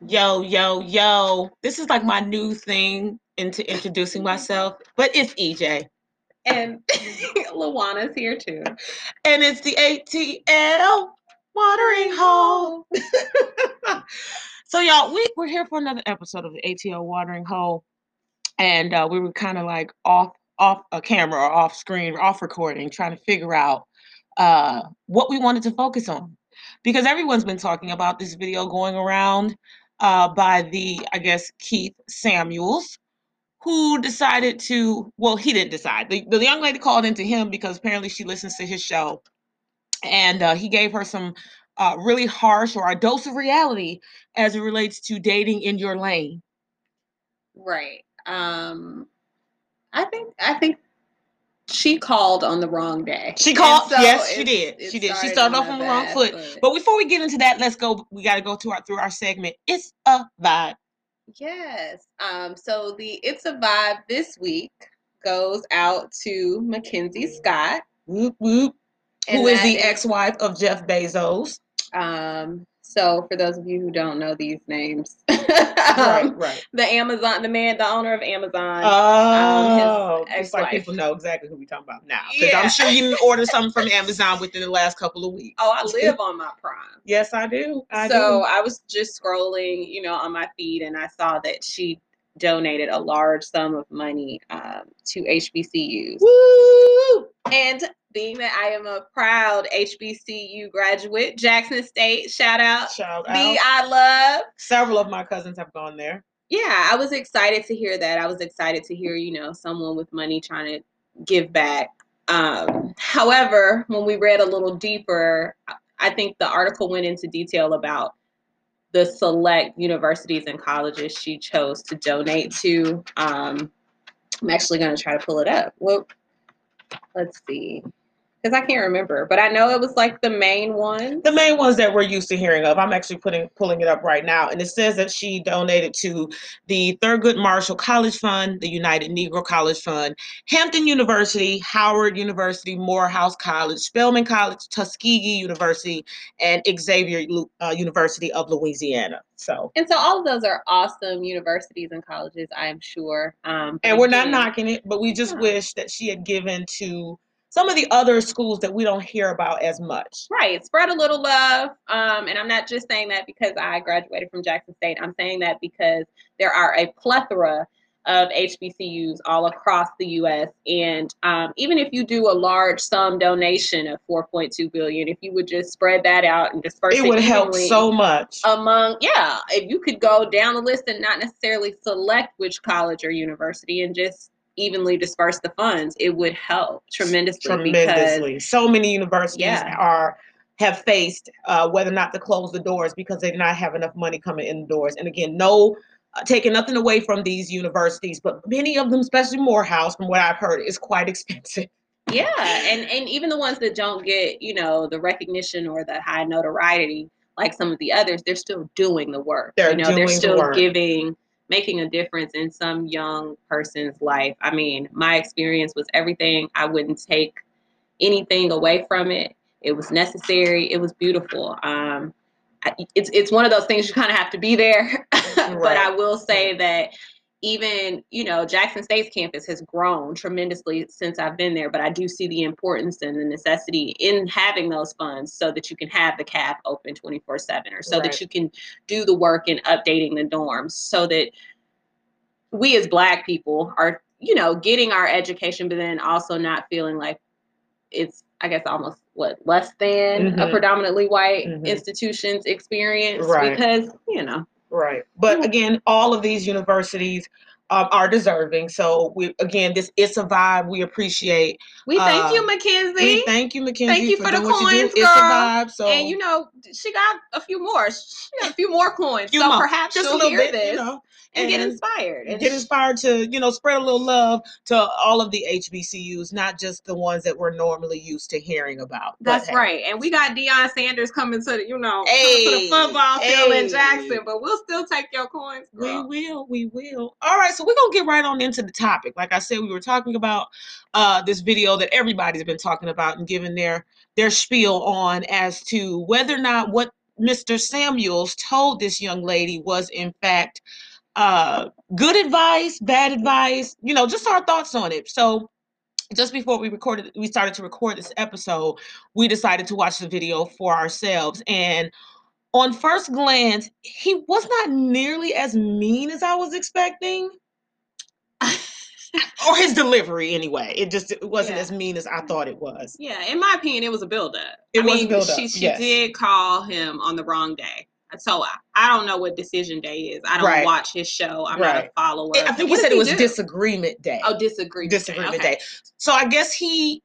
Yo, yo, yo. This is like my new thing into introducing myself, but it's EJ. And Lawana's here too. And it's the ATL watering hole. so, y'all, we, we're here for another episode of the ATL watering hole. And uh, we were kind of like off off a camera or off screen or off recording, trying to figure out uh, what we wanted to focus on. Because everyone's been talking about this video going around uh, by the, I guess, Keith Samuels, who decided to, well, he didn't decide. The, the young lady called into him because apparently she listens to his show. And uh, he gave her some uh, really harsh or a dose of reality as it relates to dating in your lane. Right. Um I think I think she called on the wrong day. She called. so yes, she did. She did. She started off on the wrong foot. foot. But before we get into that, let's go. We got to go to our through our segment. It's a vibe. Yes. Um, so the It's a Vibe this week goes out to Mackenzie Scott. Whoop whoop. Who is the ex-wife of Jeff Bezos? Um, so for those of you who don't know these names, right, um, right. the Amazon, the man, the owner of Amazon. Oh, his it's like people know exactly who we talking about now. Because Yeah. I'm sure you didn't order something from Amazon within the last couple of weeks. oh, I live on my Prime. Yes, I do. I so do. I was just scrolling, you know, on my feed, and I saw that she donated a large sum of money um, to HBCUs. Woo! And being that I am a proud HBCU graduate, Jackson State, shout out. Shout The out. I love. Several of my cousins have gone there. Yeah, I was excited to hear that. I was excited to hear, you know, someone with money trying to give back. Um, however, when we read a little deeper, I- I think the article went into detail about the select universities and colleges she chose to donate to. Um, I'm actually going to try to pull it up. Well, let's see, because I can't remember, but I know it was like the main one. the main ones that we're used to hearing of. I'm actually putting pulling it up right now, and it says that she donated to the Thurgood Marshall College Fund, the United Negro College Fund, Hampton University, Howard University, Morehouse College, Spelman College, Tuskegee University, and Xavier uh, University of Louisiana. So, And so all of those are awesome universities and colleges, I am sure. Um, and we're not knocking it, but we just Yeah. wish that she had given to some of the other schools that we don't hear about as much. Right. Spread a little love. Um, and I'm not just saying that because I graduated from Jackson State. I'm saying that because there are a plethora of HBCUs all across the U.S. And um, even if you do a large sum donation of 4.2 billion, if you would just spread that out and disperse It it, would help so much. among yeah. If you could go down the list and not necessarily select which college or university and just evenly disperse the funds, it would help tremendously. Because. So many universities Yeah. are have faced uh, whether or not to close the doors because they not have enough money coming in the doors. And again, no uh, taking nothing away from these universities, but many of them, especially Morehouse, from what I've heard, is quite expensive. Yeah, and and even the ones that don't get you know the recognition or the high notoriety like some of the others, they're still doing the work. They're you know, doing they're the still work. giving, making a difference in some young person's life. I mean, my experience was everything. I wouldn't take anything away from it. It was necessary. It was beautiful. Um, I- it's it's one of those things you kind of have to be there. but Right. I will say that even you know Jackson State's campus has grown tremendously since I've been there, but I do see the importance and the necessity in having those funds so that you can have the CAF open 24/7 or so Right. that you can do the work in updating the dorms so that we as black people are you know getting our education but then also not feeling like it's I guess almost what less than a Mhm. predominantly white Mhm. institution's experience Right. because you know Right. But again, all of these universities um, are deserving. So we again, this it's a vibe. We appreciate. we thank you Mackenzie We thank you, Mackenzie. Thank you for the doing what coins, girl. vibe. So and you know she got a few more she got a few more coins few so more. perhaps just a she'll little hear bit, this you know, and, get inspired and get inspired to you know spread a little love to all of the HBCUs, not just the ones that we're normally used to hearing about. But that's hey, right and we got Deion Sanders coming to the you know coming to the football field in. Jackson but we'll still take your coins We will, we will. All right, so we're gonna get right on into the topic. Like I said, we were talking about uh, this video that everybody's been talking about and giving their their spiel on as to whether or not what Mr. Samuels told this young lady was, in fact, uh, good advice, bad advice, you know, just our thoughts on it. So, just before we recorded, we started to record this episode, we decided to watch the video for ourselves. And on first glance, he was not nearly as mean as I was expecting. or his delivery anyway. It just it wasn't Yeah. as mean as I thought it was. Yeah, in my opinion, it was a buildup. It I was a mean, buildup, She she yes. did call him on the wrong day. So I, I don't know what decision day is. I don't Right. watch his show. I'm not a Right. follower. I think he said it was do? disagreement day. Oh, disagreement. disagreement okay. day. So I guess he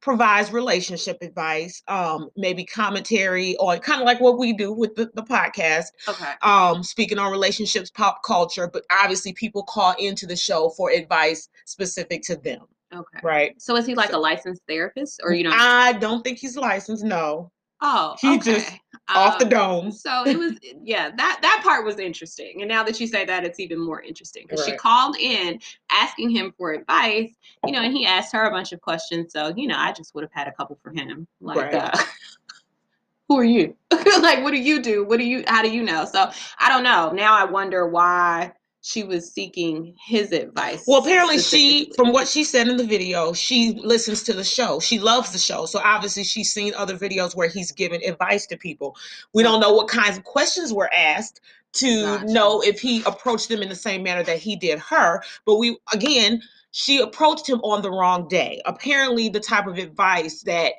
provides relationship advice, um, maybe commentary on kind of like what we do with the, the podcast, Okay. um, speaking on relationships, pop culture, but obviously people call into the show for advice specific to them, Okay. right? So is he like a licensed therapist, or you know? I don't think he's licensed, no. Oh, he okay. just Off the Um, dome. So it was, yeah, that that part was interesting. And now that you say that, it's even more interesting because she called in asking him for advice, you know, and he asked her a bunch of questions. So you know, I just would have had a couple for him, like, Right. uh, who are you? like, what do you do? What do you? How do you know? So I don't know. Now I wonder why she was seeking his advice. Well, apparently she, from what she said in the video, she listens to the show. She loves the show. So obviously she's seen other videos where he's given advice to people. We don't know what kinds of questions were asked to Gotcha. know if he approached them in the same manner that he did her. But we, again, she approached him on the wrong day. Apparently, the type of advice that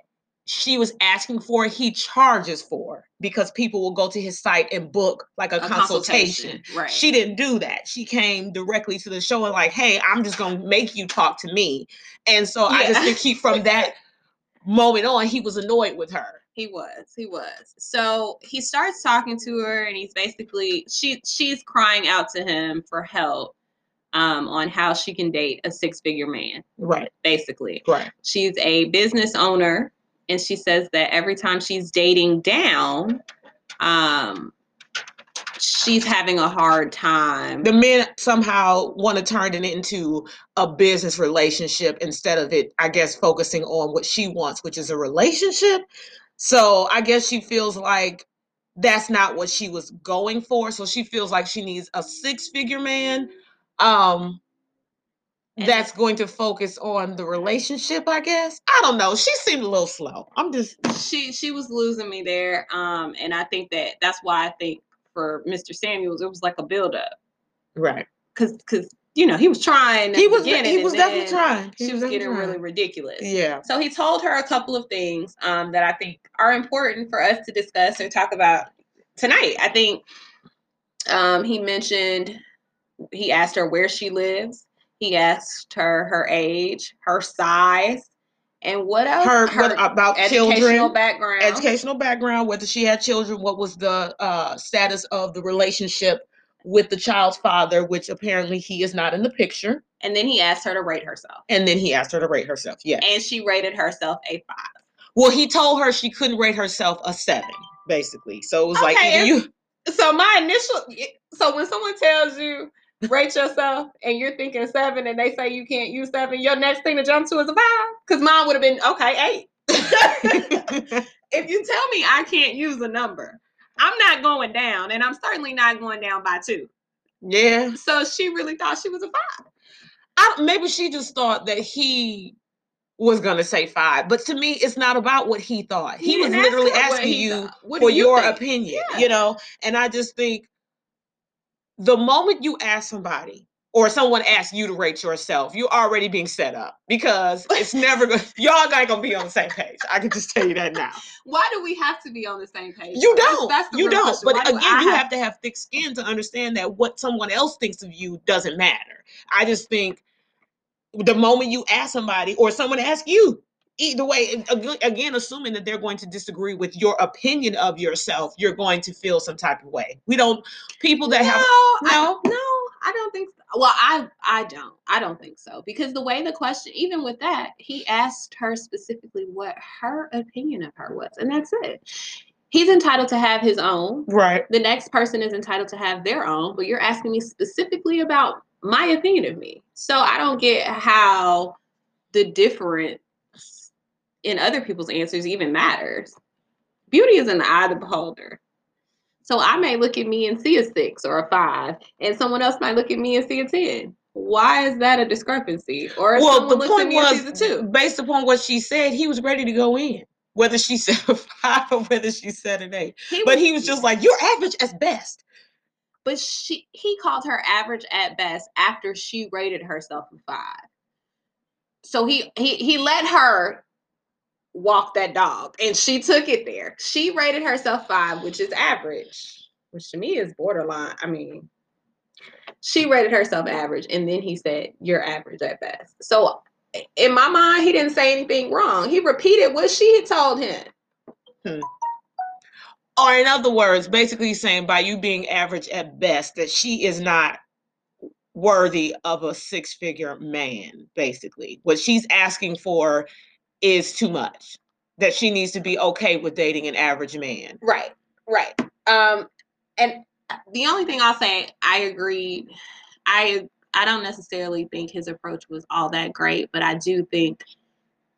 she was asking for, he charges for because people will go to his site and book like a, A consultation. right? She didn't do that. She came directly to the show and like, "Hey, I'm just gonna make you talk to me." And so I just Yeah. think he, from that moment on, he was annoyed with her. He was. He was. So he starts talking to her, and he's basically she she's crying out to him for help um, on how she can date a six figure man. Right, Basically, right, she's a business owner, and she says that every time she's dating down, um, she's having a hard time. the men somehow want to turn it into a business relationship instead of it, I guess, focusing on what she wants, which is a relationship. So I guess she feels like that's not what she was going for. So she feels like she needs a six figure man. Um, And- that's going to focus on the relationship, I guess. I don't know. She seemed a little slow. I'm just she she was losing me there, um, and I think that that's why I think for Mr. Samuels it was like a build up. right. because because you know he was trying. He was he was definitely trying. He She was definitely getting really ridiculous. Yeah. So he told her a couple of things um, that I think are important for us to discuss or talk about tonight. I think um, he mentioned he asked her where she lives. He asked her her age, her size, and what else? Her, what about educational children, background. educational background, whether she had children, what was the uh, status of the relationship with the child's father, which apparently he is not in the picture. and then he asked her to rate herself, And then he asked her to rate herself. Yes. and she rated herself a five. well, he told her she couldn't rate herself a seven, basically. So it was like Okay, either you So my initial, so when someone tells you rate yourself and you're thinking seven and they say you can't use seven, your next thing to jump to is a five. Because mine would have been okay eight. if you tell me I can't use a number, I'm not going down, and I'm certainly not going down by two. yeah. So she really thought she was a five. I, maybe she just thought that he was gonna say five, but to me, it's not about what he thought. He, was literally asking he you. For you your think? opinion, Yeah. you know. And I just think the moment you ask somebody or someone asks you to rate yourself, you're already being set up because it's never gonna. Y'all not gonna be on the same page. I can just tell you that now. Why do we have to be on the same page? You don't. That's the you don't. question. But again, you have to have thick skin to understand that what someone else thinks of you doesn't matter. I just think the moment you ask somebody or someone asks you, either way, again, assuming that they're going to disagree with your opinion of yourself, you're going to feel some type of way. We don't. People that no, have I, no? no, I don't think. So. Well, I I don't. I don't think so because the way the question, even with that, he asked her specifically what her opinion of her was, and that's it. He's entitled to have his own. right. The next person is entitled to have their own, but you're asking me specifically about my opinion of me. So I don't get how the difference in other people's answers even matters. Beauty is in the eye of the beholder. So I may look at me and see a six or a five, and someone else might look at me and see a 10. Why is that a discrepancy? Or Well, the point me and a was two. based upon what she said, he was ready to go in, whether she said a five or whether she said an eight. But he was just like, "You're average at best." but she he called her average at best after she rated herself a five. So he he he let her walk that dog and she took it there. She rated herself five, which is average, which to me is borderline. I mean, she rated herself average, and then he said, You're average at best. So in my mind, he didn't say anything wrong. He repeated what she had told him. Hmm. Or in other words, basically saying by you being average at best that she is not worthy of a six-figure man. Basically, what she's asking for is too much. That she needs to be okay with dating an average man. Right, right. Um, and the only thing I'll say, I agree. I I don't necessarily think his approach was all that great, but I do think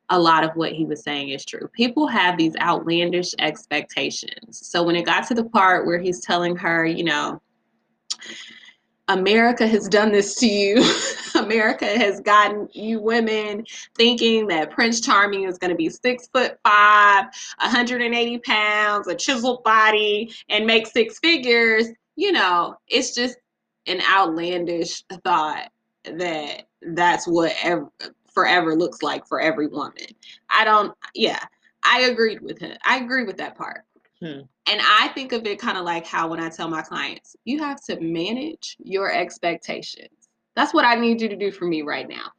a lot of what he was saying is true. People have these outlandish expectations. So when it got to the part where he's telling her, you know, America has done this to you. America has gotten you women thinking that Prince Charming is going to be six foot five, 180 pounds, a chiseled body, and make six figures. You know, it's just an outlandish thought that that's what ever, forever looks like for every woman. I don't, yeah, I agreed with him. I agree with that part. Hmm. And I think of it kind of like how when I tell my clients, you have to manage your expectations. That's what I need you to do for me right now.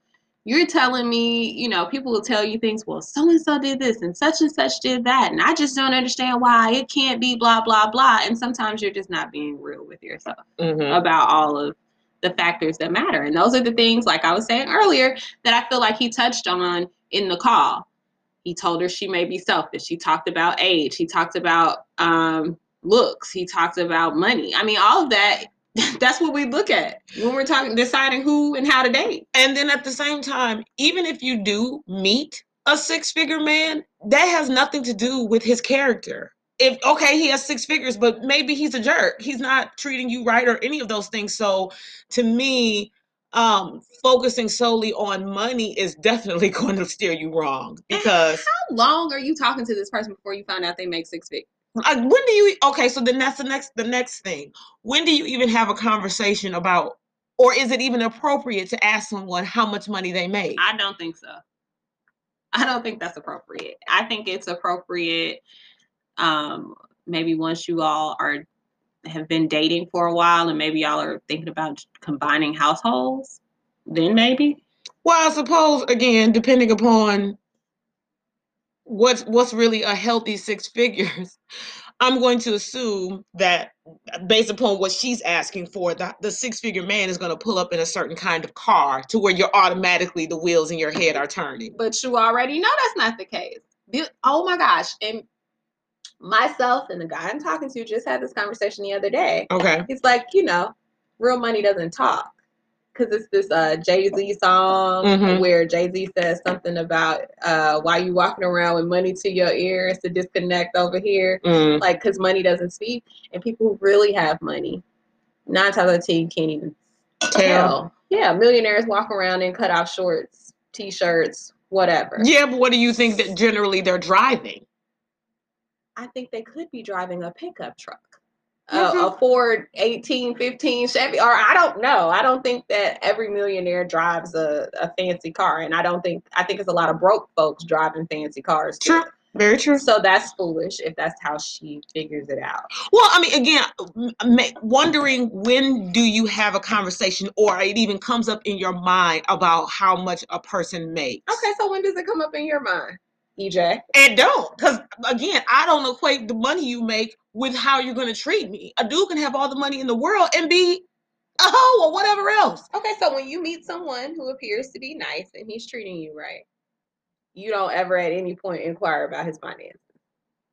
You're telling me, you know, people will tell you things, well, so and so did this and such and such did that. And I just don't understand why it can't be blah, blah, blah. And sometimes you're just not being real with yourself Mhm. about all of the factors that matter. And those are the things, like I was saying earlier, that I feel like he touched on in the call. He told her she may be selfish. He talked about age. He talked about um, looks. He talked about money. I mean, all of that. That's what we look at when we're talking, deciding who and how to date. And then at the same time, even if you do meet a six figure man, that has nothing to do with his character. If okay, he has six figures, but maybe he's a jerk. He's not treating you right or any of those things. So to me, um, focusing solely on money is definitely going to steer you wrong because How long are you talking to this person before you find out they make six figures? Like, when do you okay so then that's the next the next thing when do you even have a conversation about or is it even appropriate to ask someone how much money they make I don't think so. I don't think that's appropriate. I think it's appropriate um maybe once you all are have been dating for a while and maybe y'all are thinking about combining households, then maybe. well i suppose again depending upon what's what's really a healthy six figures i'm going to assume that based upon what she's asking for the, the six figure man is going to pull up in a certain kind of car to where you're automatically the wheels in your head are turning But you already know that's not the case. Oh my gosh. And myself and the guy I'm talking to just had this conversation the other day. okay He's like, you know, real money doesn't talk. Because it's this uh, Jay Z song Mhm. where Jay Z says something about uh, why you walking around with money to your ear. It's a disconnect over here. Mm, Like, because money doesn't speak. And people who really have money, nine times out of ten, you can't even tell tell. Yeah, millionaires walk around in cut off shorts, t shirts, whatever. Yeah, but what do you think that generally they're driving? I think they could be driving a pickup truck. Mhm. A, a Ford 1815 Chevy, or I don't know. I don't think that every millionaire drives a, a fancy car, and I don't think I think it's a lot of broke folks driving fancy cars too. True. Very true. So that's foolish if that's how she figures it out. Well, I mean, again, wondering when do you have a conversation, or it even comes up in your mind about how much a person makes. Okay, so when does it come up in your mind, EJ? And don't, because again, I don't equate the money you make with how you're going to treat me. A dude can have all the money in the world and be a hoe or whatever else. Okay, so when you meet someone who appears to be nice and he's treating you right, you don't ever at any point inquire about his finances.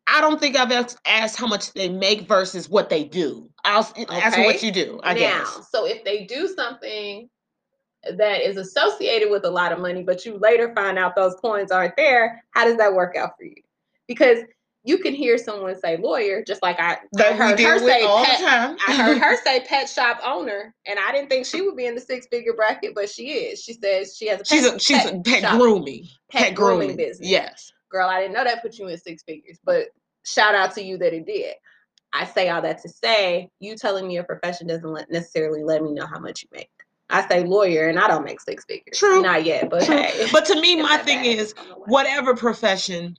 I don't think I've asked, asked how much they make versus what they do. I'll s- ask what you do. I now, guess. so if they do something that is associated with a lot of money, but you later find out those coins aren't there, how does that work out for you? Because you can hear someone say lawyer, just like I, I heard her say all pet. the time. I heard her say pet shop owner, and I didn't think she would be in the six figure bracket, but she is. She says she has a pet, She's a she's a pet shop, grooming. pet, grooming, business. Yes. Girl, I didn't know that put you in six figures, but shout out to you that it did. I say all that to say, you telling me your profession doesn't necessarily let me know how much you make. I say lawyer, and I don't make six figures. True. Not yet, but True. hey. But to me, my thing bad. is I don't know why. whatever profession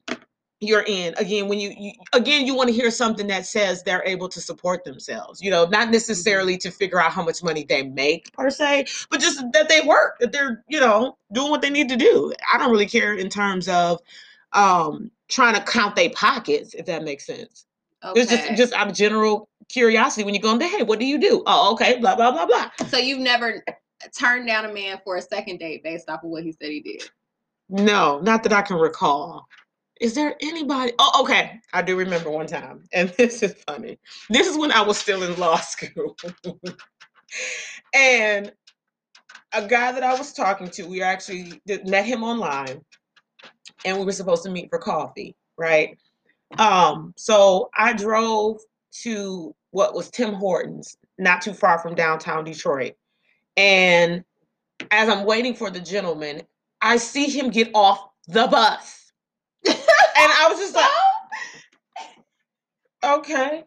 you're in again when you, you again you want to hear something that says they're able to support themselves you know not necessarily to figure out how much money they make per se but just that they work that they're you know doing what they need to do i don't really care in terms of um trying to count their pockets if that makes sense it's just just out of general curiosity when you go into hey what do you do oh okay blah blah blah blah So you've never turned down a man for a second date based off of what he said he did. No, not that I can recall. Is there anybody? Oh, okay. I do remember one time, and this is funny. This is when I was still in law school. and a guy that I was talking to, we actually met him online, and we were supposed to meet for coffee, right? Um, so I drove to what was Tim Hortons, not too far from downtown Detroit. And as I'm waiting for the gentleman, I see him get off the bus. and I was just like, okay.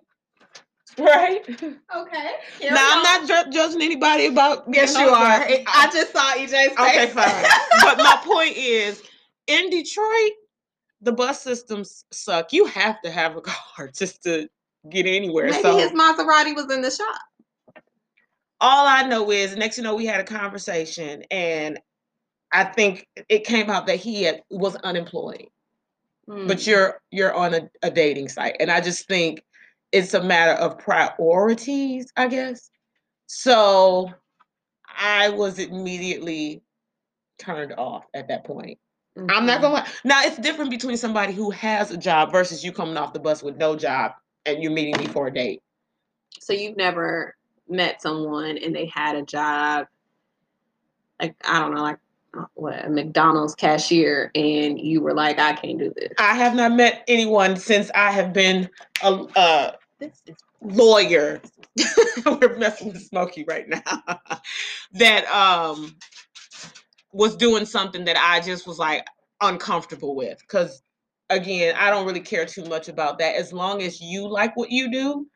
Right. Okay. now I'm not ju- judging anybody about Yes, you are. It- I just saw EJ's face. Okay, fine. but my point is, in Detroit, the bus systems suck. You have to have a car just to get anywhere. Maybe so his Maserati was in the shop. All I know is next you know we had a conversation and I think it came out that he had, was unemployed. But Mm. you're you're on a, a dating site. And I just think it's a matter of priorities, I guess. So I was immediately turned off at that point. I'm not Mhm. gonna lie. Now it's different between somebody who has a job versus you coming off the bus with no job and you're meeting me for a date. So you've never met someone and they had a job, like I don't know, like uh, what a McDonald's cashier, and you were like, I can't do this. I have not met anyone since I have been a, a This is lawyer. We're messing with Smokey right now. that um was doing something that I just was like uncomfortable with. Cause again, I don't really care too much about that. As long as you like what you do.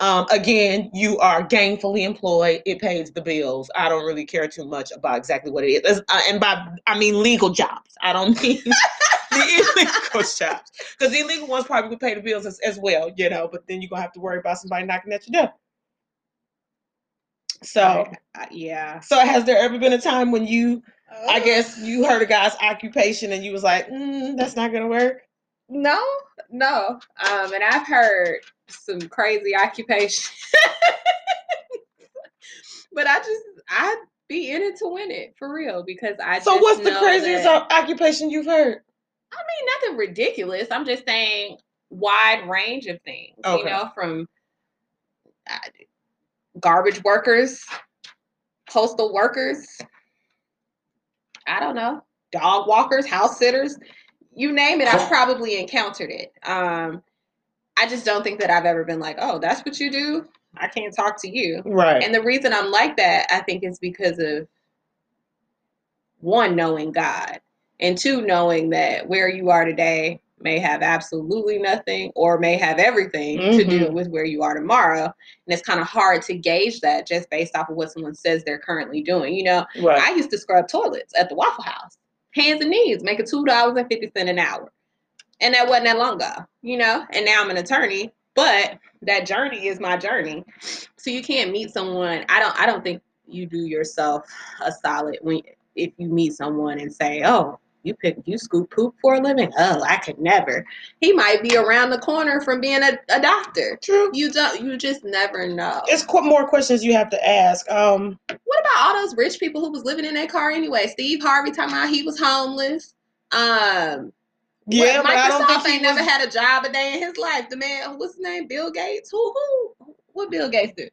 Um, again, you are gainfully employed. It pays the bills. I don't really care too much about exactly what it is. Uh, and by I mean legal jobs. I don't mean the illegal jobs because the illegal ones probably would pay the bills as, as well, you know. But then you're gonna have to worry about somebody knocking at your door. So, uh, yeah. so has there ever been a time when you, I guess, you heard a guy's occupation and you was like, mm, "That's not gonna work." No, no. Um, and I've heard some crazy occupation. but I just I'd be in it to win it for real because I So, just what's the craziest that- occupation you've heard? I mean, nothing ridiculous. I'm just saying wide range of things. You know, from uh, garbage workers, postal workers. I don't know, dog walkers, house sitters. You name it, I've probably encountered it. Um, I just don't think that I've ever been like, oh, that's what you do. I can't talk to you. Right. And the reason I'm like that, I think, is because of one, knowing God, and two, knowing that where you are today may have absolutely nothing or may have everything to do Mhm. with where you are tomorrow. And it's kind of hard to gauge that just based off of what someone says they're currently doing. You know, right. I used to scrub toilets at the Waffle House, hands and knees, making two dollars and fifty cent an hour, and that wasn't that long ago, you know. And now I'm an attorney, but that journey is my journey. So you can't meet someone. I don't. I don't think you do yourself a solid when if you meet someone and say, "Oh, you pick you scoop poop for a living." Oh, I could never. He might be around the corner from being a, a doctor. True. You don't. You just never know. It's qu- more questions you have to ask. Um, What about all those rich people who was living in their car anyway? Steve Harvey talking about he was homeless. Um, yeah, what- but I don't Microsoft ain't never had a job a day in his life. The man, what's his name? Bill Gates. Who? Who? What Bill Gates did?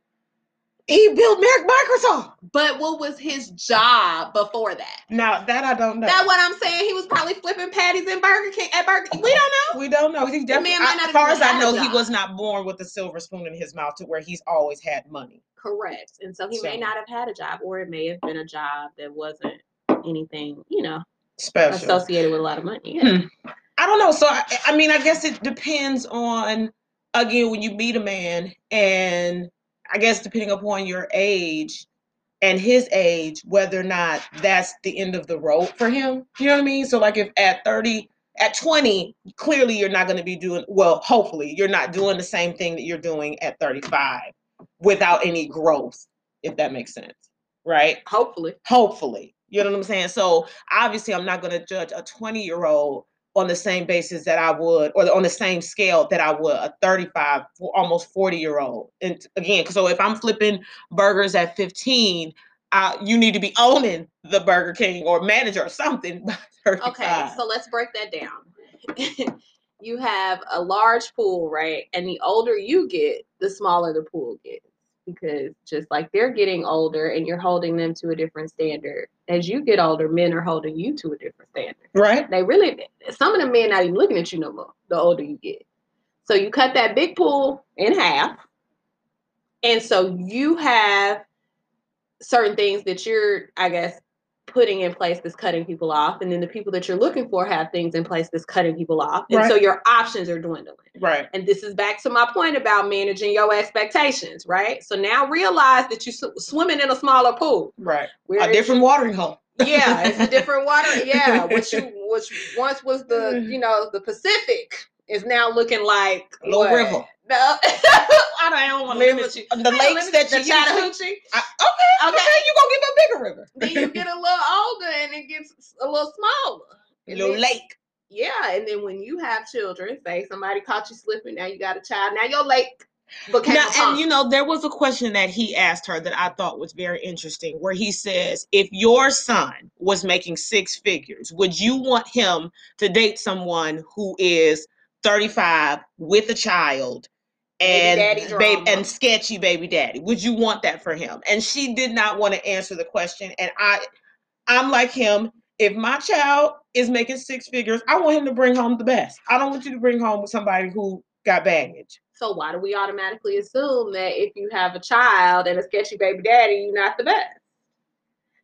He built Microsoft. But what was his job before that? Now that I don't know. That's what I'm saying. He was probably flipping patties in Burger King at Burger King. We don't know. we don't know. He definitely, as far as I know, he was not born with a silver spoon in his mouth to where he's always had money. Correct. And so he may not have had a job, or it may have been a job that wasn't anything, you know, Special. associated with a lot of money. Yeah. I don't know. So I, I mean, I guess it depends on again when you meet a man, and I guess depending upon your age and his age, whether or not that's the end of the road for him. You know what I mean? So like if at thirty, at twenty, clearly you're not going to be doing well. Hopefully, you're not doing the same thing that you're doing at thirty-five without any growth. If that makes sense, right? Hopefully. hopefully you know what i'm saying so obviously i'm not going to judge a 20 year old on the same basis that i would or on the same scale that i would a 35 almost 40 year old and again so if i'm flipping burgers at 15 uh, you need to be owning the burger king or manager or something by 35. Okay, so let's break that down. you have a large pool, right? And the older you get, the smaller the pool gets. Because just like they're getting older and you're holding them to a different standard, as you get older, men are holding you to a different standard. right They really, some of the men not even looking at you no more. The older you get, so you cut that big pool in half, and so you have certain things that you're, I guess, putting in place that's cutting people off, and then the people that you're looking for have things in place that's cutting people off, and so your options are dwindling. right And this is back to my point about managing your expectations, right? So now realize that you're sw- swimming in a smaller pool. right Where a different watering hole yeah, it's a different water. Yeah, which you which once was the mm-hmm. you know the Pacific is now looking like little what? river No, I don't, I don't want to Limit- limit you. the lakes that you used to-. I, okay Okay. okay you gonna give a bigger river Then you get a little older and it gets a little smaller. And little then- lake Yeah, and then when you have children, say somebody caught you slipping, now you got a child. Now your lake became Now, and you know, there was a question that he asked her that I thought was very interesting, where he says, if your son was making six figures, would you want him to date someone who is 35 with a child and drama. and sketchy baby daddy? Would you want that for him? And she did not want to answer the question. And I I'm like him. If my child is making six figures, I want him to bring home the best. I don't want you to bring home somebody who got baggage. so why do we automatically assume that if you have a child and a sketchy baby daddy, you're not the best?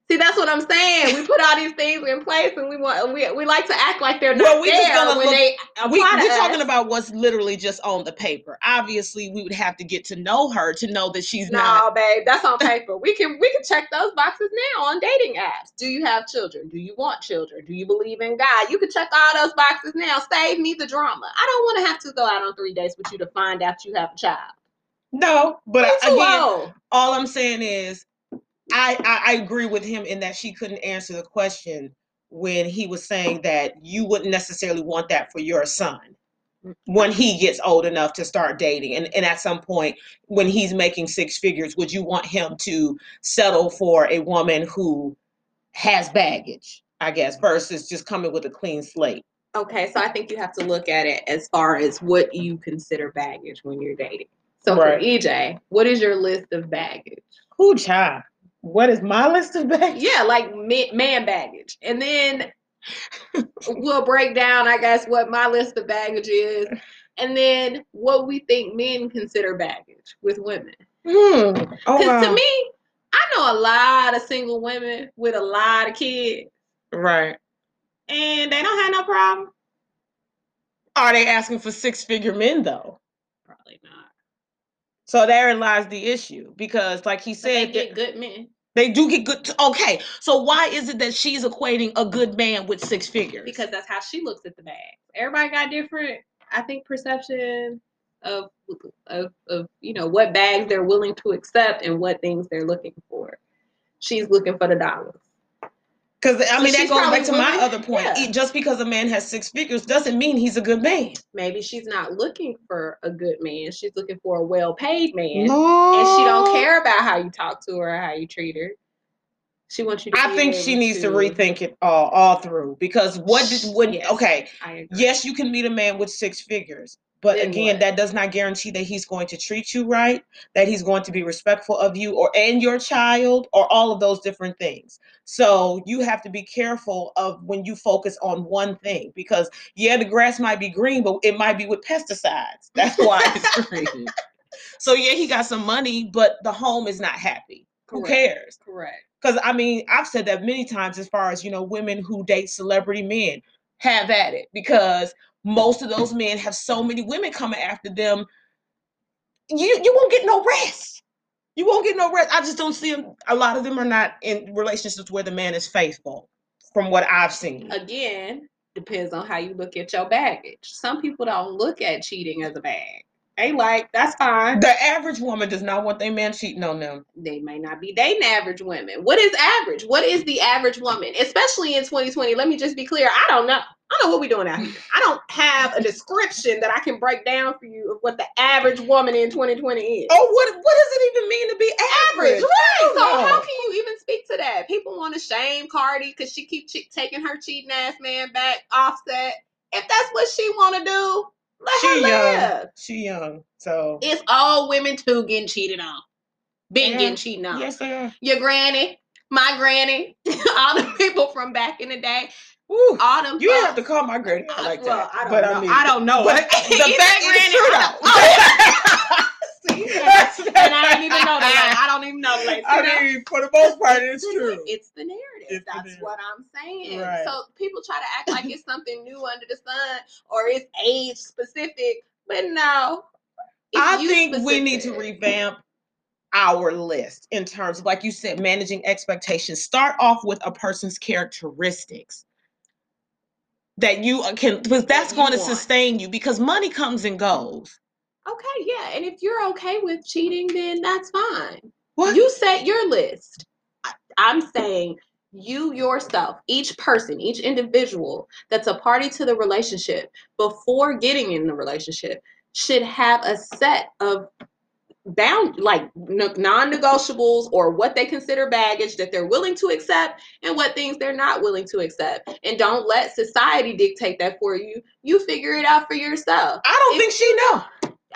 See, that's what I'm saying. We put all these things in place, and we want we, we like to act like they're not Well, we just there gonna when look- they uh, We, we're talking about what's literally just on the paper. Obviously, we would have to get to know her to know that she's No, not. No, babe, that's on paper. We can we can check those boxes now on dating apps. Do you have children? Do you want children? Do you believe in God? You can check all those boxes now. Save me the drama. I don't want to have to go out on three dates with you to find out you have a child. No, but You're again, old. all I'm saying is, I, I I agree with him in that she couldn't answer the question when he was saying that you wouldn't necessarily want that for your son when he gets old enough to start dating and, and at some point when he's making six figures would you want him to settle for a woman who has baggage i guess versus just coming with a clean slate Okay, so I think you have to look at it as far as what you consider baggage when you're dating. So Right. for EJ, what is your list of baggage? who child what is my list of baggage Yeah, like man baggage. And then we'll break down, I guess, what my list of baggage is. And then what we think men consider baggage with women. hmm. oh, Because wow. to me, I know a lot of single women with a lot of kids, right and they don't have no problem. are they asking for six figure men though Probably not. so therein lies the issue because like he But they said get good men they do get good okay so why is it that she's equating a good man with six figures because that's how she looks at the bag. Everybody got different, I think, perception of of of you know what bags they're willing to accept and what things they're looking for. She's looking for the dollars. Because I So mean that goes back to my other point. yeah. Just because a man has six figures doesn't mean he's a good man. Maybe she's not looking for a good man. She's looking for a well-paid man, No, and she don't care about how you talk to her or how you treat her. She wants you to. I think she needs to rethink it all, all through. Because what did when? Yes. Okay, yes, you can meet a man with six figures, But Then again, what? that does not guarantee that he's going to treat you right, that he's going to be respectful of you or and your child, or all of those different things. So you have to be careful of when you focus on one thing because yeah, the grass might be green, but it might be with pesticides. That's why it's green. So yeah, he got some money, but the home is not happy. Who cares? Correct. Because I mean, I've said that many times as far as you know, women who date celebrity men have at it because most of those men have so many women coming after them. You you won't get no rest. You won't get no rest. I just don't see them. A lot of them are not in relationships where the man is faithful, from what I've seen. Again, depends on how you look at your baggage. Some people don't look at cheating as a bag. They like, that's fine. The average woman does not want their man cheating on them. They may not be dating average women. What is average? What is the average woman? Especially in 2020. Let me just be clear. I don't know. I don't know what we're doing out here. I don't have a description that I can break down for you of what the average woman in 2020 is. Oh, what what does it even mean to be average? average, right? So No. how can you even speak to that? People want to shame Cardi because she keep che- taking her cheating ass man back, Offset. If that's what she want to do, let She her young. live. She young. So It's all women too getting cheated on. Been Yeah. getting cheated on. yes, they are. Your granny, my granny, all the people from back in the day, Woo. all them. You didn't have to call my granny like well, that. I don't but know. I mean, I don't know. But the fact granny, is true though. and I didn't even know the lady. I don't even know the that? I mean, for the most part, it's the- true. It's the narrative. It's the That's narrative. what I'm saying. Right. So people try to act like it's something new under the sun or it's age specific, but no. I think we need to revamp our list in terms of, like you said, managing expectations. Start off with a person's characteristics that you uh, can, because that's going to sustain you because money comes and goes. Okay, yeah. And if you're okay with cheating, then that's fine. What? You set your list. I- I'm saying you yourself, each person, each individual that's a party to the relationship before getting in the relationship should have a set of bound like non-negotiables or what they consider baggage that they're willing to accept and what things they're not willing to accept and don't let society dictate that for you you figure it out for yourself I don't If think she know.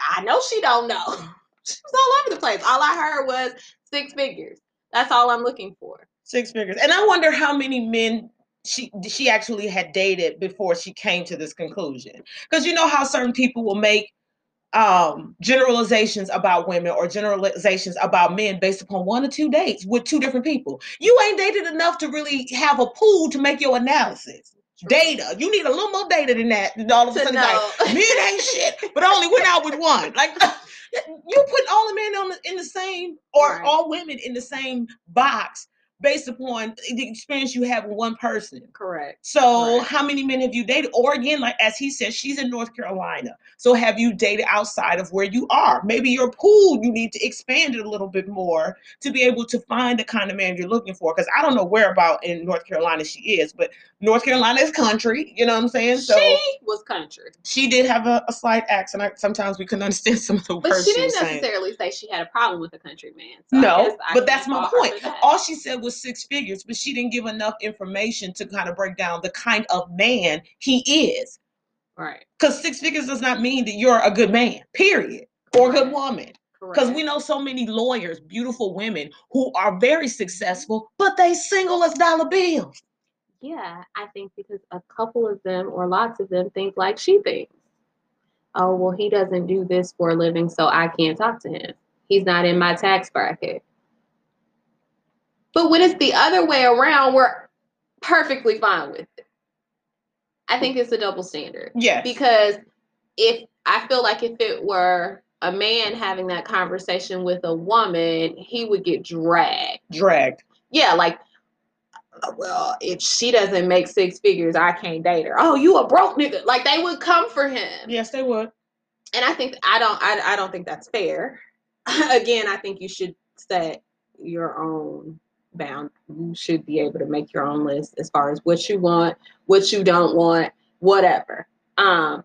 I know she don't know. She was all over the place. All I heard was six figures. That's all I'm looking for. Six figures. And I wonder how many men she she actually had dated before she came to this conclusion. Because you know how certain people will make um generalizations about women or generalizations about men based upon one or two dates with two different people. You ain't dated enough to really have a pool to make your analysis. Data. You need a little more data than that. And all of a sudden, like, know. men ain't shit, but I only went out with one. Like you put all the men on the, in the same or Right. all women in the same box based upon the experience you have with one person. Correct. So how many men have you dated? Or again, like as he said, she's in North Carolina. So have you dated outside of where you are? Maybe your pool, you need to expand it a little bit more to be able to find the kind of man you're looking for. Because I don't know where about in North Carolina she is, but North Carolina is country. You know what I'm saying? So she was country. she did have a, a slight accent. I, sometimes we couldn't understand some of the But words she she didn't saying. necessarily say she had a problem with a country man. So No, but that's my point. that. All she said was six figures, but she didn't give enough information to kind of break down the kind of man he is. right. Because six figures does not mean that you're a good man, period, or a good woman. Because we know so many lawyers, beautiful women who are very successful, but they single as dollar bills. Yeah, I think because a couple of them or lots of them think like she thinks. Oh, well, he doesn't do this for a living, so I can't talk to him. He's not in my tax bracket. But when it's the other way around, we're perfectly fine with it. I think it's a double standard Yes. because if I feel like if it were a man having that conversation with a woman, he would get dragged Dragged. yeah, like, well, if she doesn't make six figures, I can't date her. Oh, you a broke nigga. Like they would come for him. Yes, they would. And I think I don't I, I don't think that's fair. Again, I think you should set your own bound. You should be able to make your own list as far as what you want, what you don't want, whatever. Um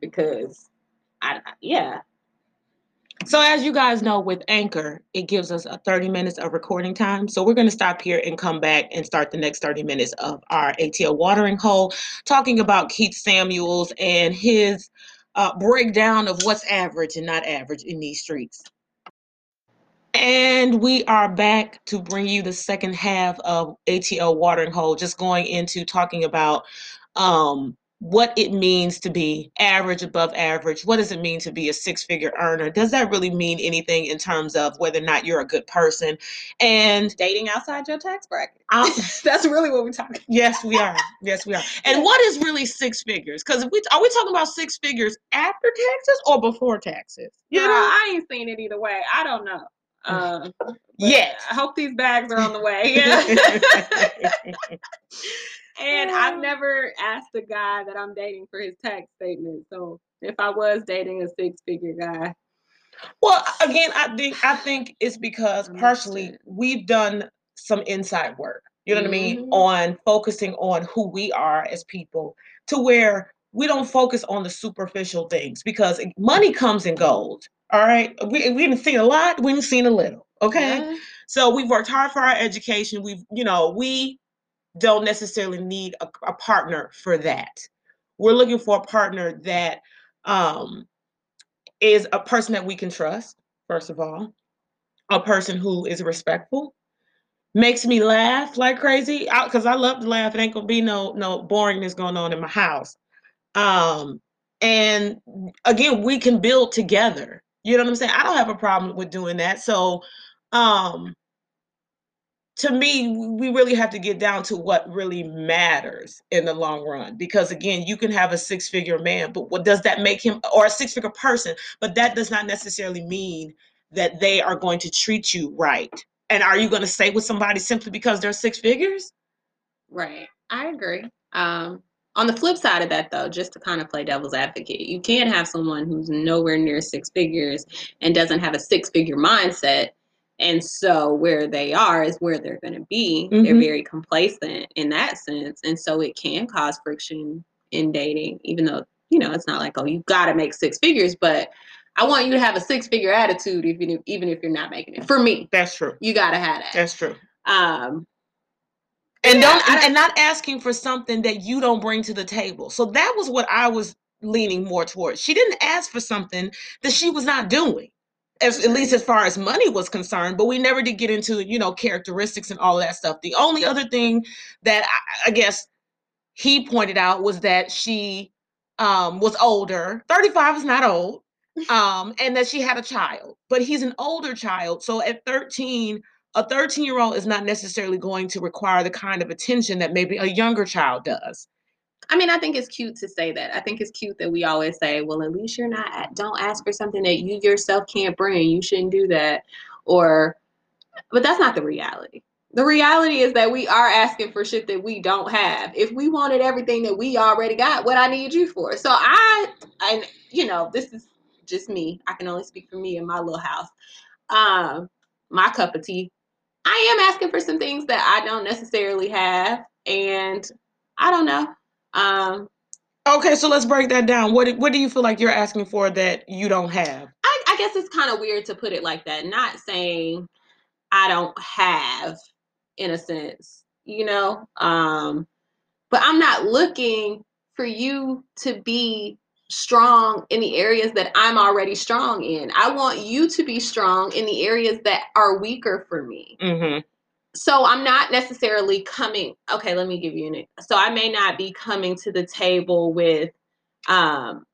because I I- yeah, So, as you guys know, with Anchor, it gives us a 30 minutes of recording time. So, we're going to stop here and come back and start the next 30 minutes of our ATL watering hole, talking about Keith Samuels and his uh, breakdown of what's average and not average in these streets. And we are back to bring you the second half of ATL Watering Hole, just going into talking about um, what it means to be average, above average. What does it mean to be a six figure earner? Does that really mean anything in terms of whether or not you're a good person? And dating outside your tax bracket. Um, That's really what we're talking. about. Yes, we are. Yes, we are. And what is really six figures? Because we are we talking about six figures after taxes or before taxes? You know, I ain't seen it either way. I don't know. Uh, yes. I hope these bags are on the way. And I've never asked a guy that I'm dating for his tax statement. So if I was dating a six figure guy. Well, again, I think I think it's because partially we've done some inside work. You know what mm-hmm. I mean? Mm-hmm. On focusing on who we are as people to where we don't focus on the superficial things because money comes and goes. All right. We we didn't see a lot, we didn't seen a little. Okay. Yeah. So we've worked hard for our education. We've, you know, we don't necessarily need a, a partner for that. We're looking for a partner that um, is a person that we can trust, first of all, a person who is respectful, makes me laugh like crazy because I, I, love to laugh. It ain't gonna be no no boringness going on in my house. Um, and again, we can build together. You know what I'm saying? I don't have a problem with doing that. So, um, to me, we really have to get down to what really matters in the long run. Because again, you can have a six figure man, but what does that make him, or a six figure person? But that does not necessarily mean that they are going to treat you right. And are you going to stay with somebody simply because they're six figures? Right. I agree. Um, on the flip side of that, though, just to kind of play devil's advocate, you can't have someone who's nowhere near six figures and doesn't have a six figure mindset and so where they are is where they're going to be. Mm-hmm. They're very complacent in that sense. And so it can cause friction in dating, even though, you know, it's not like, oh, you got to make six figures, but I want you to have a six figure attitude, even if, even if you're not making it. For me, that's true. You got to have that. That's true. Um, and yeah, don't I, and not asking for something that you don't bring to the table. So that was what I was leaning more towards. She didn't ask for something that she was not doing as, at least as far as money was concerned, but we never did get into, you know, characteristics and all that stuff. The only other thing that I, I guess he pointed out was that she um, was older. 35 is not old. Um, and that she had a child, but he's an older child. So at 13, a 13 year old is not necessarily going to require the kind of attention that maybe a younger child does. I mean, I think it's cute to say that. I think it's cute that we always say, well, at least you're not, don't ask for something that you yourself can't bring. You shouldn't do that. Or, but that's not the reality. The reality is that we are asking for shit that we don't have. If we wanted everything that we already got, what I need you for? So I, and you know, this is just me. I can only speak for me in my little house. Um, my cup of tea. I am asking for some things that I don't necessarily have, and I don't know. Um, okay, so let's break that down. What what do you feel like you're asking for that you don't have? I, I guess it's kind of weird to put it like that. Not saying I don't have, in a sense, you know. Um, but I'm not looking for you to be strong in the areas that I'm already strong in. I want you to be strong in the areas that are weaker for me. Mm-hmm so I'm not necessarily coming. Okay, let me give you an. So I may not be coming to the table with, um,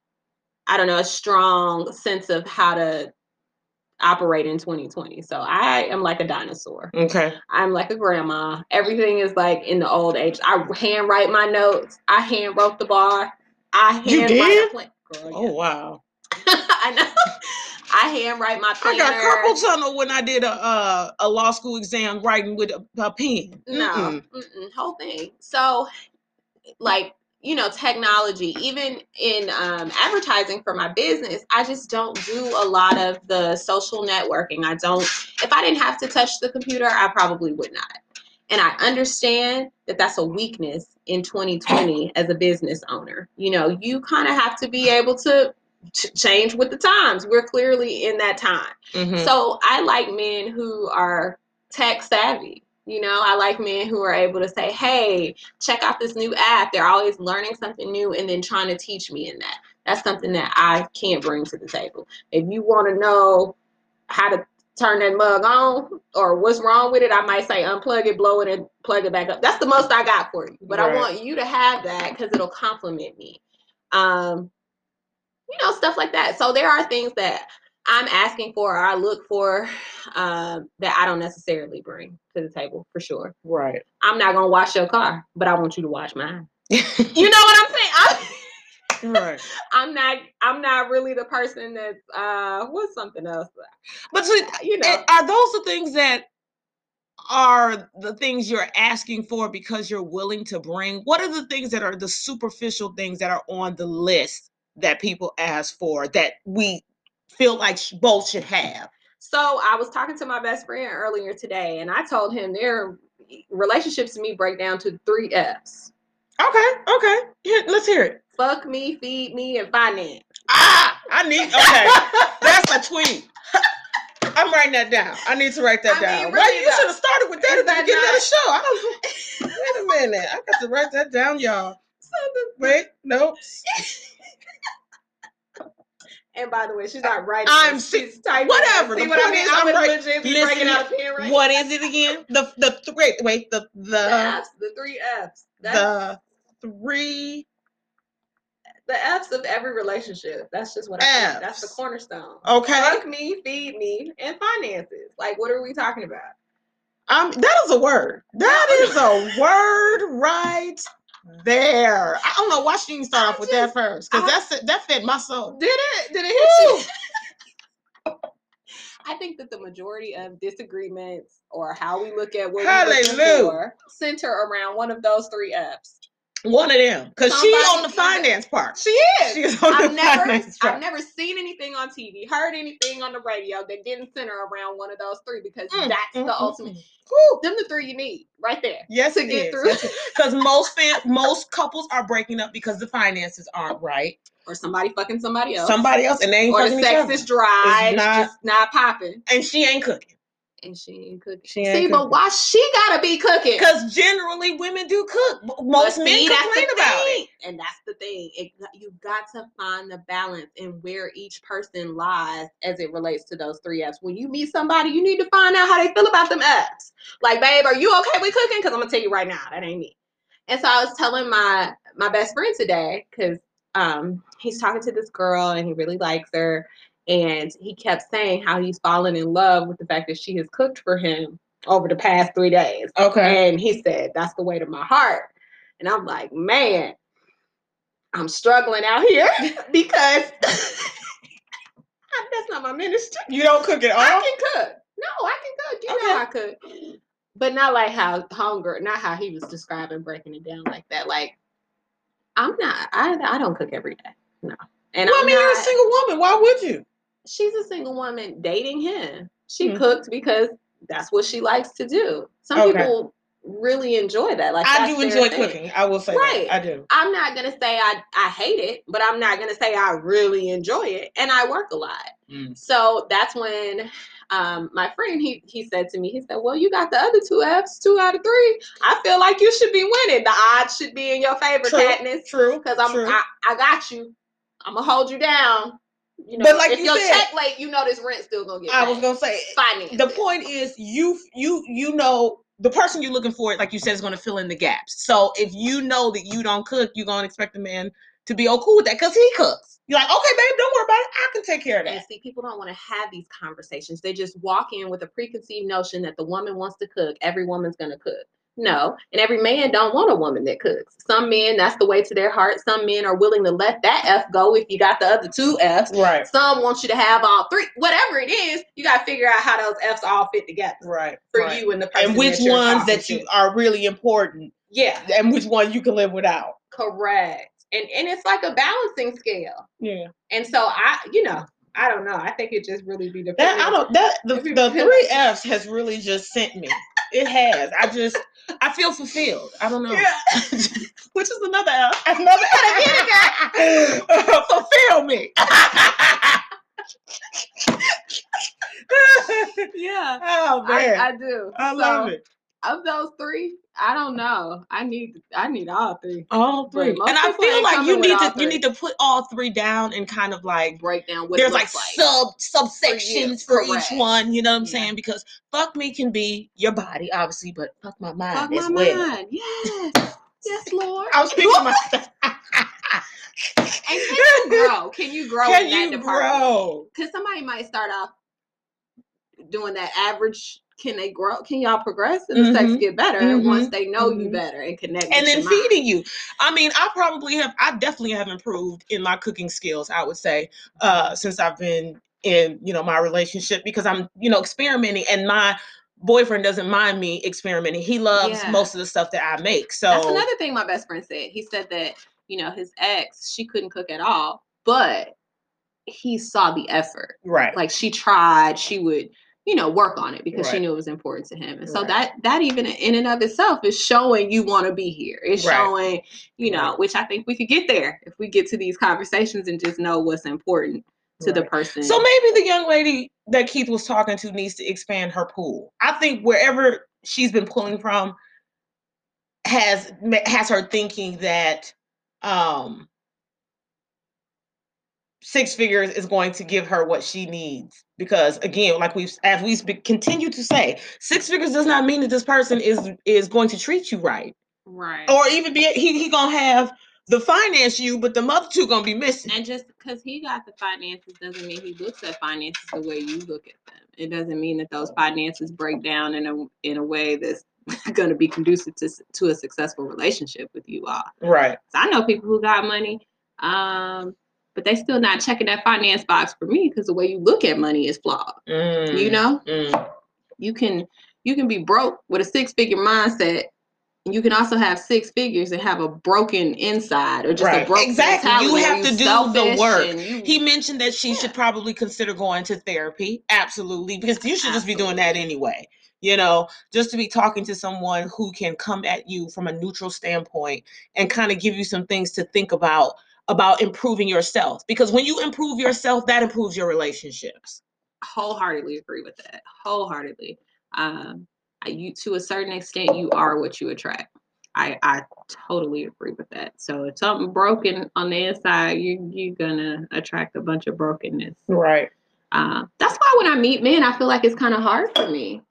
I don't know, a strong sense of how to operate in 2020. So I am like a dinosaur. Okay. I'm like a grandma. Everything is like in the old age. I hand write my notes. I hand wrote the bar. I hand you did? write a plan. Girl, oh wow. I know. I handwrite my planner. I got carpal tunnel when I did a uh, a law school exam writing with a, a pen. No, mm-mm. Mm-mm, whole thing. So, like you know, technology, even in um, advertising for my business, I just don't do a lot of the social networking. I don't. If I didn't have to touch the computer, I probably would not. And I understand that that's a weakness in 2020 as a business owner. You know, you kind of have to be able to change with the times. We're clearly in that time. Mm-hmm. So I like men who are tech savvy. You know, I like men who are able to say, hey, check out this new app. They're always learning something new and then trying to teach me in that. That's something that I can't bring to the table. If you want to know how to turn that mug on or what's wrong with it, I might say unplug it, blow it, and plug it back up. That's the most I got for you. But Right. I want you to have that because it'll compliment me. Um, you know, stuff like that. So there are things that I'm asking for or I look for um, that I don't necessarily bring to the table for sure. Right. I'm not gonna wash your car, but I want you to wash mine. You know what I'm saying? I, right. I'm not. I'm not really the person that's. Uh, what's something else? But see, You know. are those the things that are the things you're asking for because you're willing to bring? What are the things that are the superficial things that are on the list that people ask for that we feel like both should have? So I was talking to my best friend earlier today, and I told him their relationships to me break down to three F's: Okay, okay. Here, let's hear it. fuck me, feed me, and finance. Ah, I need. Okay, that's a tweet. I'm writing that down. I need to write that I mean, down. really Right, you should have started with that at the that beginning of not- the show. I don't. Wait a minute. I got to write that down, y'all. So the- Wait, nope. and by the way, she's not writing. I'm it, she's typing. whatever, See what I mean? is, I'm I'm gonna right- legit be listen, breaking out a pen right What is it again? The the th- wait the The the F's, the three F's. That's the three the F's of every relationship. That's just what I think. That's the cornerstone. okay. Fuck me, feed me, and finances. Like, what are we talking about? Um, that is a word. That is a word right there. I don't know why she didn't start I off with just- that first because that's it- that fed my soul. Did it? Did it hit you? I think that the majority of disagreements or how we look at what we're looking for center around one of those three F's. One of them because she on the finance part. She is. She is on I've the never, finance I've never seen anything on TV, heard anything on the radio that didn't center around one of those three because Mm, that's mm, the mm, ultimate. mm. Whew, them the three you need right there Yes, to it get is. through. Because most fam- most couples are breaking up because the finances aren't right. or somebody fucking somebody else. Somebody else and they ain't or the fucking each sex is dry, It's it's not- just not popping, and she ain't cooking. And she ain't cooking. She ain't See, but why she gotta be cooking? Because generally women do cook. Most men see, complain about thing. it. and that's the thing. It, you got to find the balance in where each person lies as it relates to those three F's. When you meet somebody, you need to find out how they feel about them F's. Like, babe, are you okay with cooking? Because I'm gonna tell you right now, that ain't me. And so I was telling my my best friend today because um he's talking to this girl and he really likes her, and he kept saying how he's fallen in love with the fact that she has cooked for him over the past three days. Okay. And he said, That's the way to my heart. And I'm like, Man, I'm struggling out here because that's not my ministry. You don't cook at all? I can cook. No, I can cook. You know I cook. But not like how hunger, not how he was describing breaking it down like that. Like, I'm not, I, I don't cook every day. No. And well, I I'm mean, you're a single woman. Why would you? She's a single woman dating him. She Mhm. cooked because that's what she likes to do. Some Okay. people really enjoy that. Like I do enjoy thing. cooking. I will say Right. that. I do. I'm not gonna say I I hate it, but I'm not gonna say I really enjoy it. And I work a lot. Mm. So that's when um, my friend he he said to me, he said, Well, you got the other two F's, two out of three. I feel like you should be winning. The odds should be in your favor, True. Katniss. True. Because I'm True. I, I got you. I'm gonna hold you down. You know, But like if you your said- check late, you know this rent still gonna get I paid. was gonna say finance. the point is you you you know the person you're looking for, like you said, is going to fill in the gaps. So if you know that you don't cook, you're going to expect the man to be okay with that because he cooks. You're like, okay, babe, don't worry about it. I can take care of And that. see, people don't want to have these conversations. They just walk in with a preconceived notion that the woman wants to cook. Every woman's gonna cook. No, and every man don't want a woman that cooks. Some men, that's the way to their heart. Some men are willing to let that F go if you got the other two F's. Right. Some want you to have all three. Whatever it is, you got to figure out how those F's all fit together Right. for right. you and the person. And which that ones that to. you are really important Yeah, and which one you can live without. correct. And and it's like a balancing scale. Yeah. And so I, you know, I don't know. I think it just really be dependent. I don't that the, the three F's has really just sent me. It has. I just I feel fulfilled. I don't know. Yeah. Which is another F. Another fulfill me. Yeah. oh I, man. I do. I So, love it. Of those three, I don't know. I need I need all three. All three. And I feel like you need to you need to put all three down and kind of like Break down what there's like, like. sub subsections for correct. each one, you know what I'm Yeah. saying? Because fuck me can be your body, obviously, but fuck my mind Fuck as my well. mind. Yes. yes, Lord. I was speaking myself. And can you grow? Can you grow Can in that you department? grow? Because somebody might start off doing that average. Can they grow? Can y'all progress and the sex Mhm. get better Mhm. once they know you Mhm. better and connect? and then mind? feeding you. I mean, I probably have. I definitely have improved in my cooking skills. I would say uh, since I've been in you know my relationship because I'm you know experimenting, and my boyfriend doesn't mind me experimenting. He loves Yeah. most of the stuff that I make. So That's another thing my best friend said. He said that, you know, his ex, she couldn't cook at all, but he saw the effort. right, Like she tried, she would, you know, work on it because she knew it was important to him. And so Right. that that even in and of itself is showing you want to be here. It's Right. showing, you know, Right. which I think we could get there if we get to these conversations and just know what's important to the person. So maybe the young lady that Keith was talking to needs to expand her pool. I think wherever she's been pulling from has has her thinking that um six figures is going to give her what she needs because again like we've as we continue to say six figures does not mean that this person is is going to treat you right right. or even be he, he gonna have the finance you but the mother two gonna be missing And just because he got the finances doesn't mean he looks at finances the way you look at them. It doesn't mean that those finances break down in a in a way that's going to be conducive to to a successful relationship with you all. right 'Cause I know people who got money, um, but they still not checking that finance box for me because the way you look at money is flawed. You Mm, know, mm. you can you can be broke with a six figure mindset. and You can also have six figures and have a broken inside or just a broken Exactly. You have to do the work. you- He mentioned that she should probably consider going to therapy. Absolutely. Because you should just be doing that anyway. You know, just to be talking to someone who can come at you from a neutral standpoint and kind of give you some things to think about about improving yourself. Because when you improve yourself, that improves your relationships. wholeheartedly agree with that. Wholeheartedly. Um, you to a certain extent, you are what you attract. I I totally agree with that. So if something broken on the inside, you you're gonna attract a bunch of brokenness. Right. Uh, that's why when I meet men, I feel like it's kind of hard for me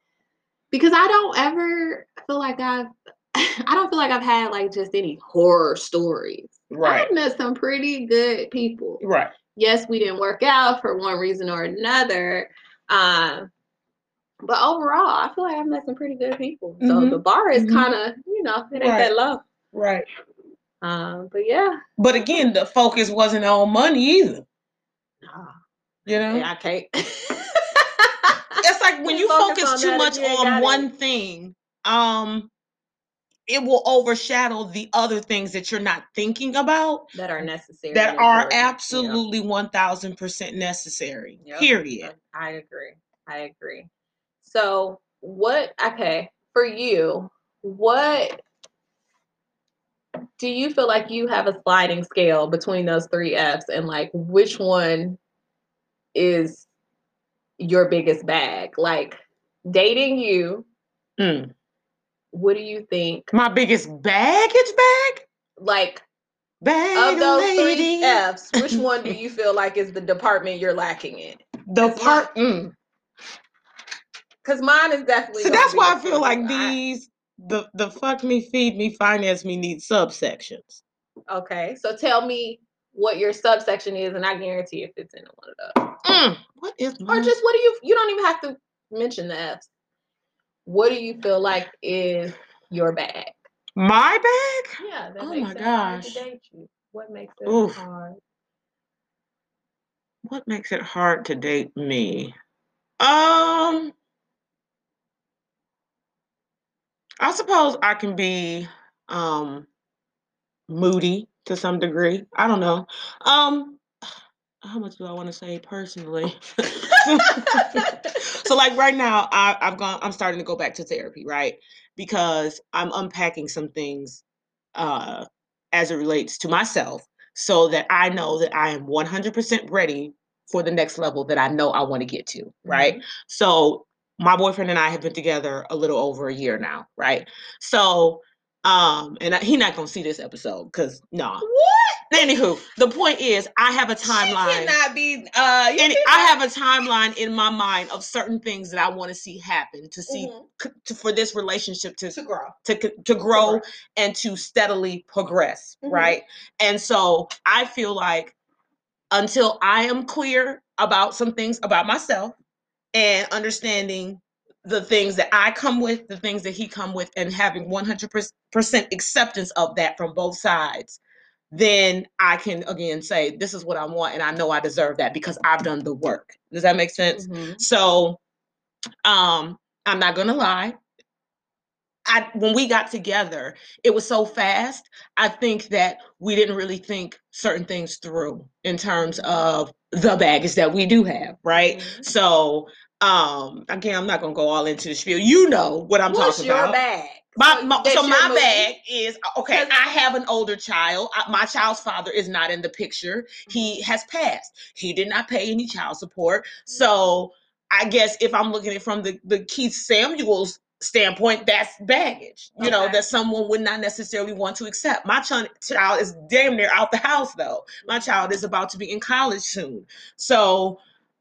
because I don't ever feel like I've I don't feel like I've had like just any horror stories. Right. I've met some pretty good people Right. yes, we didn't work out for one reason or another. Um, but overall, I feel like I've met some pretty good people. So Mhm. the bar is Mhm. kind of, you know, it ain't Right. that low. Right. Um, but yeah, But again, the focus wasn't on money either. Nah, You know? yeah, I can't. it's like when you focus focus on too much on one it. thing um it will overshadow the other things that you're not thinking about that are necessary. that are important. Yeah. absolutely 1000% necessary Yep. period I agree. I agree. So, what, okay, for you, what do you feel like you have a sliding scale between those three F's and like which one is your biggest bag? Like dating you, Mm. What do you think? my biggest baggage bag Like bag of those lady. three F's, which one do you feel like is the department you're lacking in? the part mm. Because mine is definitely. so that's why I feel like. I- these the the fuck me feed me finance me need subsections Okay, so tell me what your subsection is, and I guarantee if it's in one of those. Mm. what is Or just what do you? You don't even have to mention the F's. What do you feel like is your bag? my bag Yeah, that Oh makes my it gosh. What makes it Oof. hard? what makes it hard to date me um i suppose i can be um moody to some degree i don't know um how much do i want to say personally? So like right now I, i've gone i'm starting to go back to therapy right? Because i'm unpacking some things uh as it relates to myself so that i know that i am 100% ready for the next level that i know i want to get to right? So my boyfriend and I have been together a little over a year now, right? So, um, and I, he not gonna see this episode because no. What? Anywho, the point is, I have a timeline. She cannot be. Uh, And I have a timeline in my mind of certain things that I want to see happen to see Mhm. c- to, for this relationship to to grow. to to grow grow. and to steadily progress, Mhm. right? And so I feel like until I am clear about some things about myself and understanding the things that I come with, the things that he come with, and having 100% acceptance of that from both sides, then I can again say, this is what I want, and I know I deserve that because I've done the work. Does that make sense? Mhm. So, um, I'm not gonna lie. I when we got together, it was so fast. I think that we didn't really think certain things through in terms of the baggage that we do have, right? Mhm. So, um, again, I'm not gonna go all into the spiel. You know what I'm What's talking your about. bag? My, my, so my movie? bag is uh, okay. I have an older child. I- My child's father is not in the picture. He mm-hmm. has passed. He did not pay any child support. Mm-hmm. So I guess if I'm looking at it from the the Keith Samuels standpoint, that's baggage. You know that someone would not necessarily want to accept. My ch- child is damn near out the house though. My mm-hmm. child is about to be in college soon. So,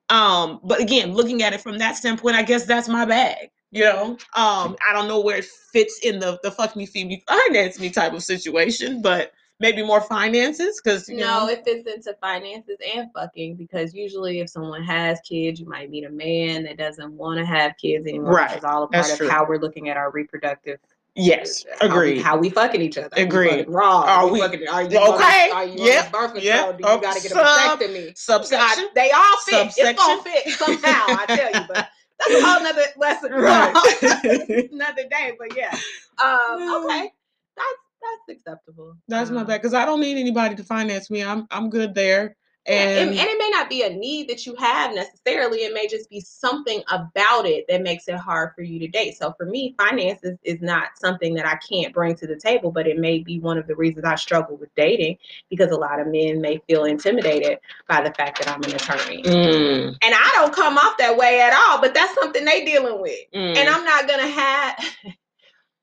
um, but again, looking at it from that standpoint, I guess that's my bag. You know, um, I don't know where it fits in the the fuck me, feed me, finance me type of situation, but maybe more finances because you No, know, it fits into finances and fucking because usually if someone has kids, you might meet a man that doesn't want to have kids anymore. Right, is all a part that's of true. how we're looking at our reproductive. Yes, how we- How we fucking each other. Agreed. raw? Are we fucking? Are you Okay, are you yep, on birth control? yep, Do you oh, got to get a vasectomy? Subsection. God, they all fit. It's gonna Subsection. fit somehow. I tell you, but that's a whole nother lesson. Right. another day. But yeah. Um, okay, that's that's acceptable. That's my Um, bad because I don't need anybody to finance me. I'm I'm good there. And, and, and it may not be a need that you have necessarily. It may just be something about it that makes it hard for you to date. So for me, finances is not something that I can't bring to the table, but it may be one of the reasons I struggle with dating because a lot of men may feel intimidated by the fact that I'm an attorney. Mm, And I don't come off that way at all, but that's something they dealing with. mm. And I'm not gonna have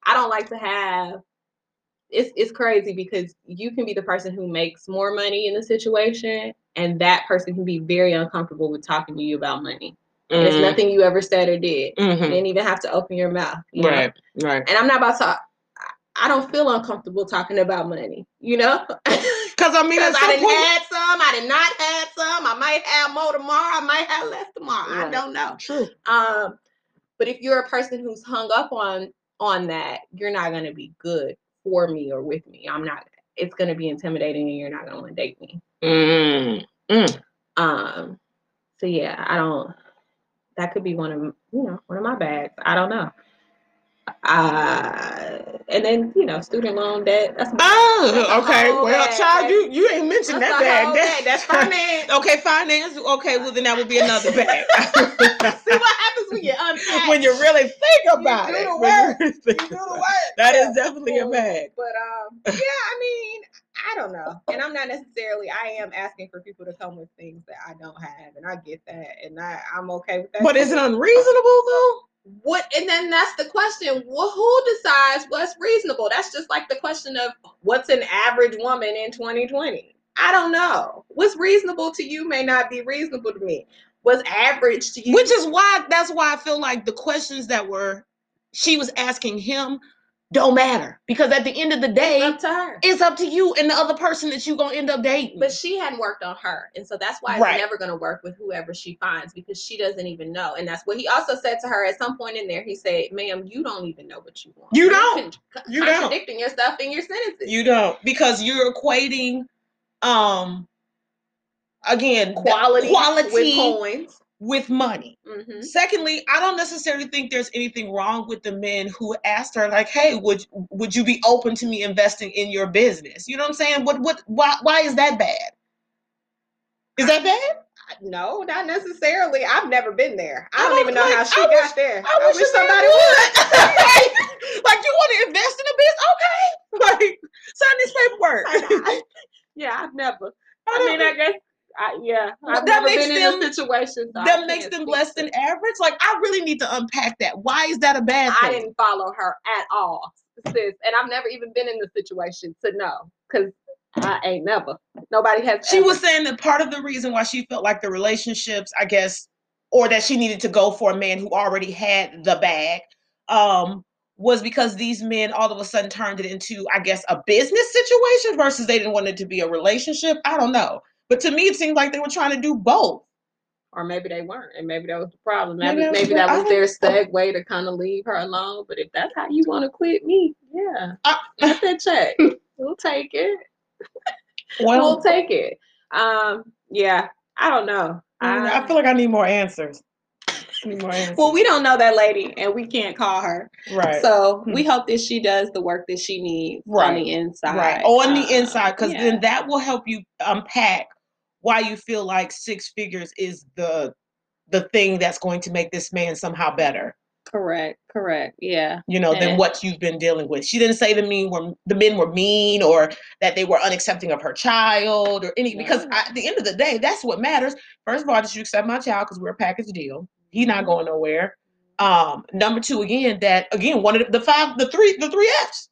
I don't like to have it's it's crazy because you can be the person who makes more money in the situation and that person can be very uncomfortable with talking to you about money. And it's nothing you ever said or did. You mhm. didn't even have to open your mouth. you know? Right, right. And I'm not about to I- don't feel uncomfortable talking about money, you know? Because I mean, at Because I didn't point, had some, I did not have some, I might have more tomorrow, I might have less tomorrow. I don't know. true. Um, but if you're a person who's hung up on on that, you're not going to be good for me or with me. I'm not. It's going to be intimidating, and you're not going to want to date me. Mm, mm. Um, so yeah, I don't. That could be one of you know one of my bags. I don't know. Uh, and then you know student loan debt. That's That's Oh, a okay. Well, bag, child, you you ain't mentioned that's that bag. bag. That's finance. Okay, finance. Okay, well then that would be another bag. See what happens when you unpack. when you really think about do it. the you work. You do the work. That Yeah. is definitely a bag. But um, yeah, I mean, I don't know, and I'm not necessarily. I am asking for people to come with things that I don't have, and I get that, and I I'm okay with that. But is it unreasonable though? what? And then that's the question: well, who decides what's reasonable? That's just like the question of what's an average woman in 2020. I don't know. What's reasonable to you may not be reasonable to me. What's average to you? Which is why that's why I feel like the questions that were she was asking him don't matter because at the end of the day, It's up to her. it's up to you and the other person that you're gonna end up dating. But she hadn't worked on her. And so that's why Right. it's never going to work with whoever she finds because she doesn't even know. And that's what he also said to her at some point in there. He said, ma'am, you don't even know what you want. You don't. con- You don't. contradicting yourself in your sentences. you don't because you're equating um again quality, quality with coins. With money. hmm Secondly, I don't necessarily think there's anything wrong with the men who asked her, like, "Hey, would would you be open to me investing in your business?" You know what I'm saying? What what why why is that bad? Is that bad? No, not necessarily. I've never been there. I I don't even know like- how she I got wish- there. I wish, a man somebody would. like, you want to invest in a business? Okay, like sign this paperwork. yeah, I've never. I don't mean, I guess. I, yeah, I've that makes them- situation. so that makes them less than average. Like I really need to unpack that. Why is that a bad thing? I didn't follow her at all, sis, and I've never even been in the situation to know because I ain't never. Nobody has. She ever. was saying that part of the reason why she felt like the relationships, I guess, or that she needed to go for a man who already had the bag, um, was because these men all of a sudden turned it into, I guess, a business situation versus they didn't want it to be a relationship. I don't know. But to me, it seemed like they were trying to do both. or maybe they weren't, and maybe that was the problem. Maybe Maybe that was maybe that was their segue to kind of leave her alone. But if that's how you want to quit me, yeah, I- get that check. we'll take it. Well, we'll take it. Um, yeah, I don't know. I, I feel like I need more answers. I need more answers. well, we don't know that lady, and we can't call her. right. So Hmm. we hope that she does the work that she needs on the inside. Right. On the Uh, inside, because yeah. then that will help you unpack why you feel like six figures is the the thing that's going to make this man somehow better. Correct. Correct. Yeah. You know, Yeah. than what you've been dealing with. She didn't say the mean were the men were mean or that they were unaccepting of her child or any because I, at the end of the day, that's what matters. First of all, did you accept my child because we're a package deal? He's not going nowhere. Um, number two, again, that again, one of the, the five, the three, the three F's.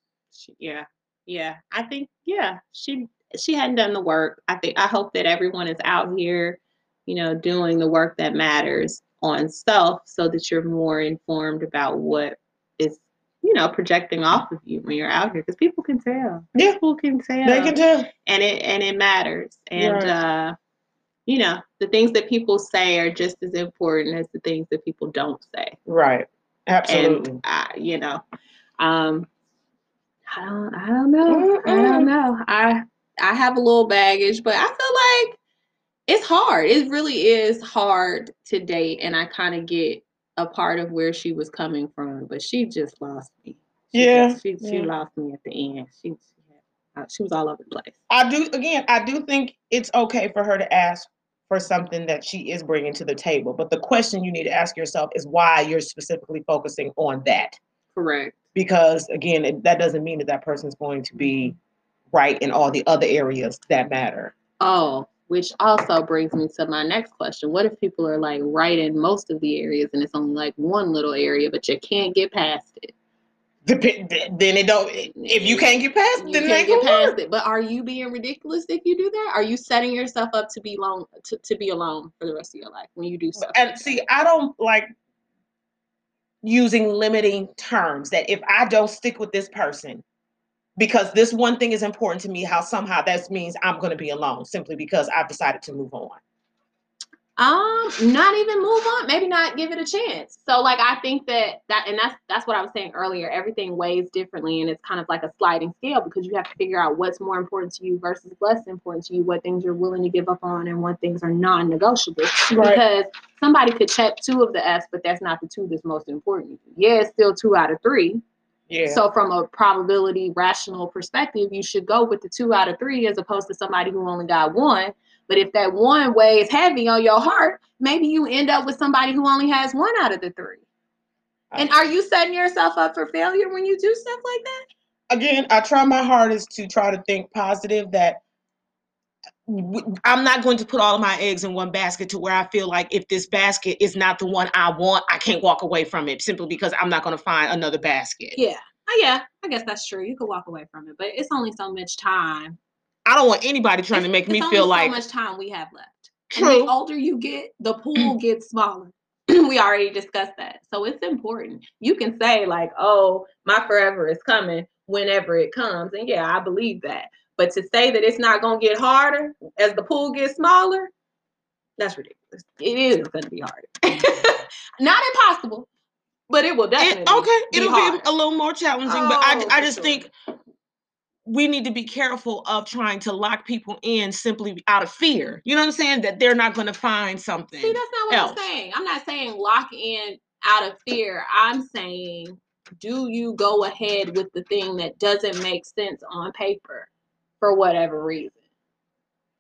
Yeah. Yeah. I think yeah, she she hadn't done the work. I think I hope that everyone is out here, you know, doing the work that matters on self so that you're more informed about what is you know projecting off of you when you're out here because people can tell Yeah. people can tell They can tell. and it and it matters and Right. uh you know the things that people say are just as important as the things that people don't say Right. Absolutely. and uh, you know um i don't i don't know i don't know i i have a little baggage but i feel like it's hard it really is hard to date and i kind of get a part of where she was coming from but she just lost me she Yeah, just- she, she lost me at the end she, she, uh, she was all over the place I do again. I do think it's okay for her to ask for something that she is bringing to the table. But the question you need to ask yourself is why you're specifically focusing on that. correct Because again, it, that doesn't mean that that person's going to be right in all the other areas that matter. Oh, which also brings me to my next question. What if people are like right in most of the areas and it's only like one little area, but you can't get past it? Dep- then it don't. If you can't get past, it, then can't get past work. it. But are you being ridiculous if you do that? Are you setting yourself up to be alone to, to be alone for the rest of your life when you do stuff? And like that? see, I don't like using limiting terms that if I don't stick with this person because this one thing is important to me, how somehow that means I'm going to be alone simply because I've decided to move on. Um, not even move on. Maybe not give it a chance. So, like, I think that that, and that's that's what I was saying earlier. Everything weighs differently, and it's kind of like a sliding scale because you have to figure out what's more important to you versus less important to you. What things you're willing to give up on, and what things are non-negotiable. Right. Because somebody could check two of the S, but that's not the two that's most important. Yeah, it's still two out of three. Yeah. So, from a probability rational perspective, you should go with the two out of three as opposed to somebody who only got one. But if that one weighs heavy on your heart, maybe you end up with somebody who only has one out of the three. And are you setting yourself up for failure when you do stuff like that? again, I try my hardest to try to think positive that I'm not going to put all of my eggs in one basket to where I feel like if this basket is not the one I want, I can't walk away from it simply because I'm not going to find another basket. Yeah. Oh, yeah. I guess that's true. You could walk away from it, but it's only so much time. I don't want anybody trying to It's- make me feel so like much time we have left. And the older you get, the pool gets smaller. we already discussed that. So it's important. You can say, like, oh, my forever is coming whenever it comes. And yeah, I believe that. But to say that it's not going to get harder as the pool gets smaller, that's ridiculous. It is going to be harder. not impossible, but it will definitely. It, okay, be it'll hard. be a little more challenging, but I, Oh, I just sure. think we need to be careful of trying to lock people in simply out of fear. You know what I'm saying? That they're not going to find something. See, that's not what else. I'm saying. I'm not saying lock in out of fear. I'm saying, do you go ahead with the thing that doesn't make sense on paper for whatever reason?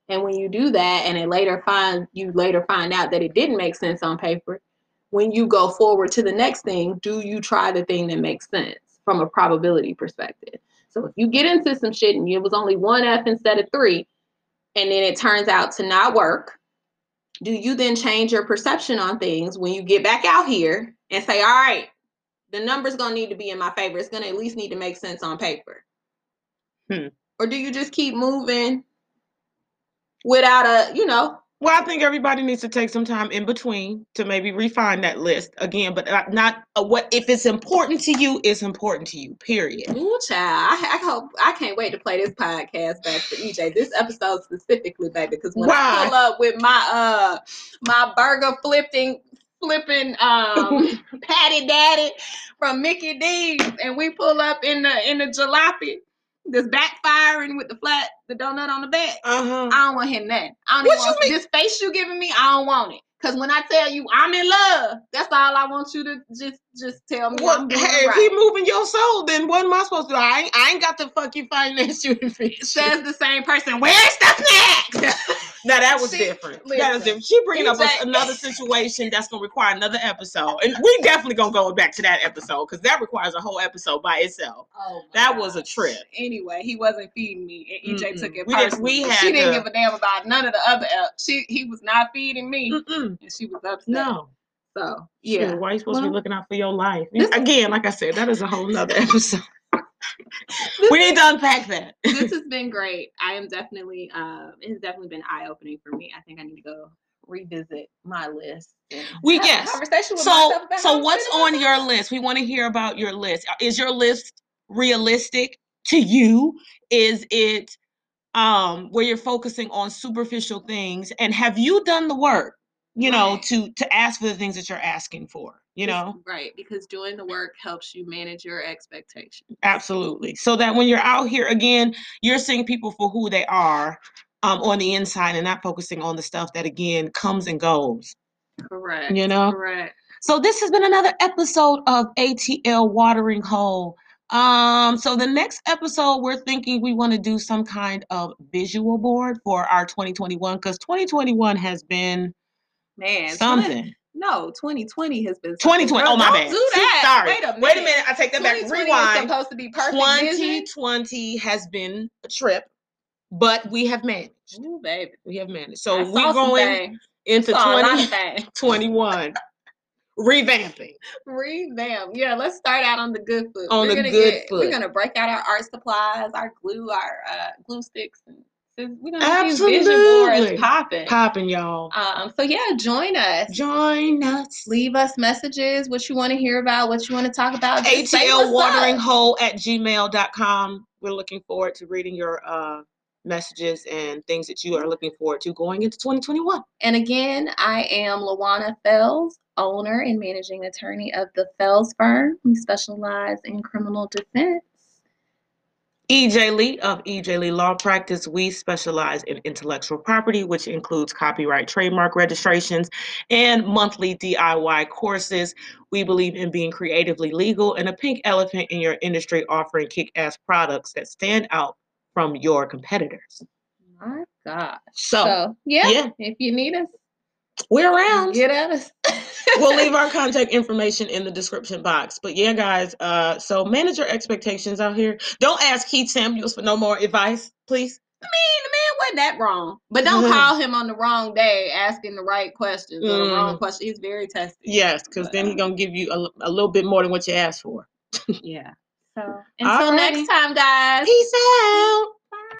And when you do that, and it later find you later find out that it didn't make sense on paper, when you go forward to the next thing, do you try the thing that makes sense from a probability perspective? So if you get into some shit and it was only one F instead of three, and then it turns out to not work, do you then change your perception on things when you get back out here and say, all right, the number's gonna need to be in my favor. It's gonna at least need to make sense on paper. Hmm. Or do you just keep moving without a, you know, Well, I think everybody needs to take some time in between to maybe refine that list again, but not, not uh, what if it's important to you, it's important to you. Period. Ooh, child. I, I hope I can't wait to play this podcast back for EJ. This episode specifically, baby, because when I pull up with my uh my burger flipping flipping um patty daddy from Mickey D's and we pull up in the in the jalopy that's backfiring with the flat the donut on the back. Uh huh. I don't want him that. I don't What want you mean? this face you giving me. I don't want it. Cause when I tell you I'm in love, that's all I want you to just just tell me. Well, I'm hey, doing if right. he moving your soul, then what am I supposed to do? I ain't, I ain't got to finance you fix you. says the same person. Where's the snacks? Now that was She- different. That was different. She bringing up a- another situation that's gonna require another episode, and we definitely gonna go back to that episode because that requires a whole episode by itself. Oh, That was a trip. Anyway, he wasn't feeding me, and EJ took Mm-mm. it We personally. we had she didn't to- give a damn about none of the other. el- She he was not feeding me, Mm-mm. and she was upset. No. So Yeah. yeah, why are you supposed to be looking out for your life? this- Again, like I said, that is a whole nother episode. we need to unpack that. this has been great. I am definitely, uh, it has definitely been eye opening for me. I think I need to go revisit my list. We- yes. conversation So, so what's on your list? We want to hear about your list. Is your list realistic to you? Is it um where you're focusing on superficial things? And have you done the work? You know, Right. to to ask for the things that you're asking for. You know, right? Because doing the work helps you manage your expectations. absolutely. So that when you're out here again, you're seeing people for who they are um on the inside and not focusing on the stuff that again comes and goes. Correct. You know? Correct. So this has been another episode of ATL Watering Hole. Um, so the next episode, we're thinking we want to do some kind of visual board for our 2021 because 2021 has been Man, something. no, 2020 has been 2020. Girl, Oh my don't bad. Do that. Sorry. Wait a minute. Wait a minute. I take that back. 2020 was Rewind. supposed to be perfect. vision. 2020 has been a trip, but we have managed. Ooh, baby. We have managed. So saw we're going into Saw a lot of 2021 things. revamping. Revamp. Yeah, let's start out on the good foot. On we're the gonna good get, foot. We're gonna break out our art supplies, our glue, our uh, glue sticks, and we're gonna get these vision Absolutely. boards popping. Popping, y'all. Um, so yeah, join us. Join us. Leave us messages, what you want to hear about, what you want to talk about. Just what's ATL watering up. hole at gmail.com. We're looking forward to reading your uh, messages and things that you are looking forward to going into 2021. And again, I am Lawana Fells, owner and managing attorney of the Fells Firm. We specialize in criminal defense. EJ Lee of EJ Lee Law Practice. We specialize in intellectual property, which includes copyright, trademark registrations, and monthly DIY courses. We believe in being creatively legal and a pink elephant in your industry, offering kick ass products that stand out from your competitors. My God. So, So, yeah, yeah. if you need us, we're around. get at us. we'll leave our contact information in the description box. But yeah, guys, uh, so manage your expectations out here. Don't ask Keith Samuels for no more advice, please. I mean, the man wasn't that wrong. But don't Mhm. call him on the wrong day asking the right questions or the wrong Mm. question. He's very testy. Yes, because then he's gonna give you a, a little bit more than what you asked for. Yeah. So until Alrighty. next time, guys. Peace out.